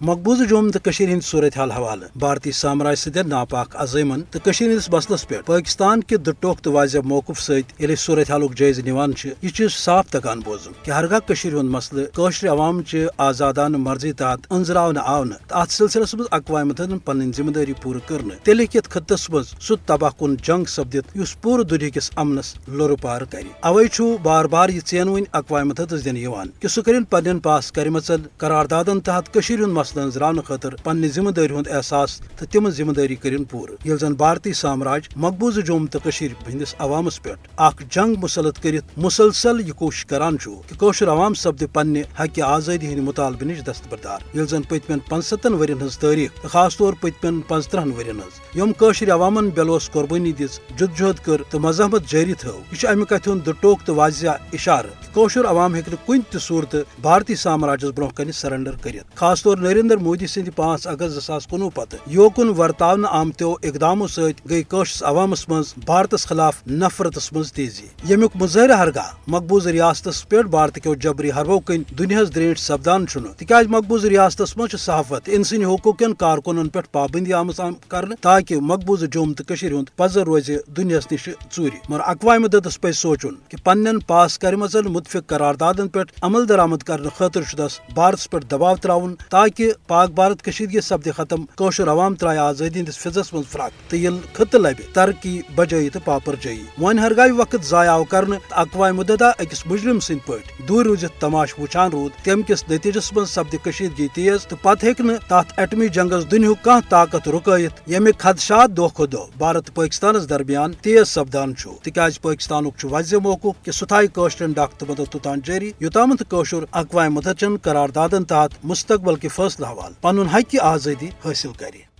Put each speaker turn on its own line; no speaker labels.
مقبوضہ جوم تو ہند صورت حال حوالہ۔ بھارتی سامراج ست ناپاک عظیمن تو ہندس مسلس پہ پاکستان کے دٹوک تو واضح موقف ست صورت حال جائزہ نوان یہ صاف تکان بوزن کہ ہرگاہ ہند مسئلہ قشر عوام چہ آزادانہ مرضی تحت انزرا آو ات سلسلس مز اقوام متحدہ پن ذمہ داری پور کر تیل کت خطس مز سہ تباہ کن جنگ سپدت اس پور دنیا کس امنس لور پار کر۔ اوے بار بار یہ ژین اقوام متحدہ دن کہ سہ کر پن پاس کرمچن قراردادن تحت ہند مسلہ انزران خاطر پنہ ذمہ داری ہند احساس تو تم ذمہ داری کرن پور۔ یل زن بھارتی سامراج مقبوضہ جوم تو ہندس عوامس پہ اخ جنگ مسلط کرت مسلسل یہ کوشش کران کہ کوشر عوام سپد پنہ حق آزادی ہند مطالبہ نش دستبردار۔ یل زن پتمن پنستن ورین ہز تاریخ خاص طور پتمن پنچترہن ورین ہز یم کوشر عوامن بیلوس قربانی دز جدجہد کر تو مذہبت جاری تھو یہ امہ کتھ ہند ڈٹوک تو واضح اشارہ کوشر عوام ہیکہ کن تہ صورت بھارتی سامراجس برہ کن سرنڈر کرت خاص طور نریندر مودی سند پانچ اگست زٕ ساس کنوہ پتہ یوکن ورتاؤ آمتو اقدامو ست گئی کوشس عوامس من بھارتس خلاف نفرتس من تیزی۔ یمیک مظاہرہ ہرگاہ مقبوض ریاستس پہ بھارت کیو جبری حربو کن دنیا دریٹ سپدان تکیاز مقبوض ریاستس من صحافت ان سن حقوق کارکنن پہ پابندی آمت کر تاکہ مقبوض جوم تو ہند پزر روز دنیا نش ژوری مگر اقوام مدتس پہ سوچن کہ پنن پاس کرمزن متفق قراردادن پہ عمل درآمد کرنے خاطر شدس بھارتس پہ دباؤ تراؤن تاکہ پاک بھارت کشیدگی سپد ختم، کوشر عوام ترائے آزادی ہندس فضس من فراق تو یل خط لبہ ترقی بجائی تو پاپر جائی۔ ون ہرگاہ وقت ضائع آو کر اقوام متحدہ اکس مجرم سند پہ دور روزت تماش وچان رود، تم کس نتیجس من سپد کشیدگی تیز تو پتہ ہیکہ تات ایٹمی جنگس دنیا کھانا طاقت رکائت یمیک خدشات دہ کھو دہ بھارت پاکستانس درمیان تیز سپدان تکیاز پاکستانک واضح موقع کہ سہ تھائے کوشرن ڈاک مدد توتان جاری، یوتامت کوشر اقوام متحدہ قراردادن تحت مستقبل کے فیصلہ حوالہ۔ پن حق آزادی حاصل کرے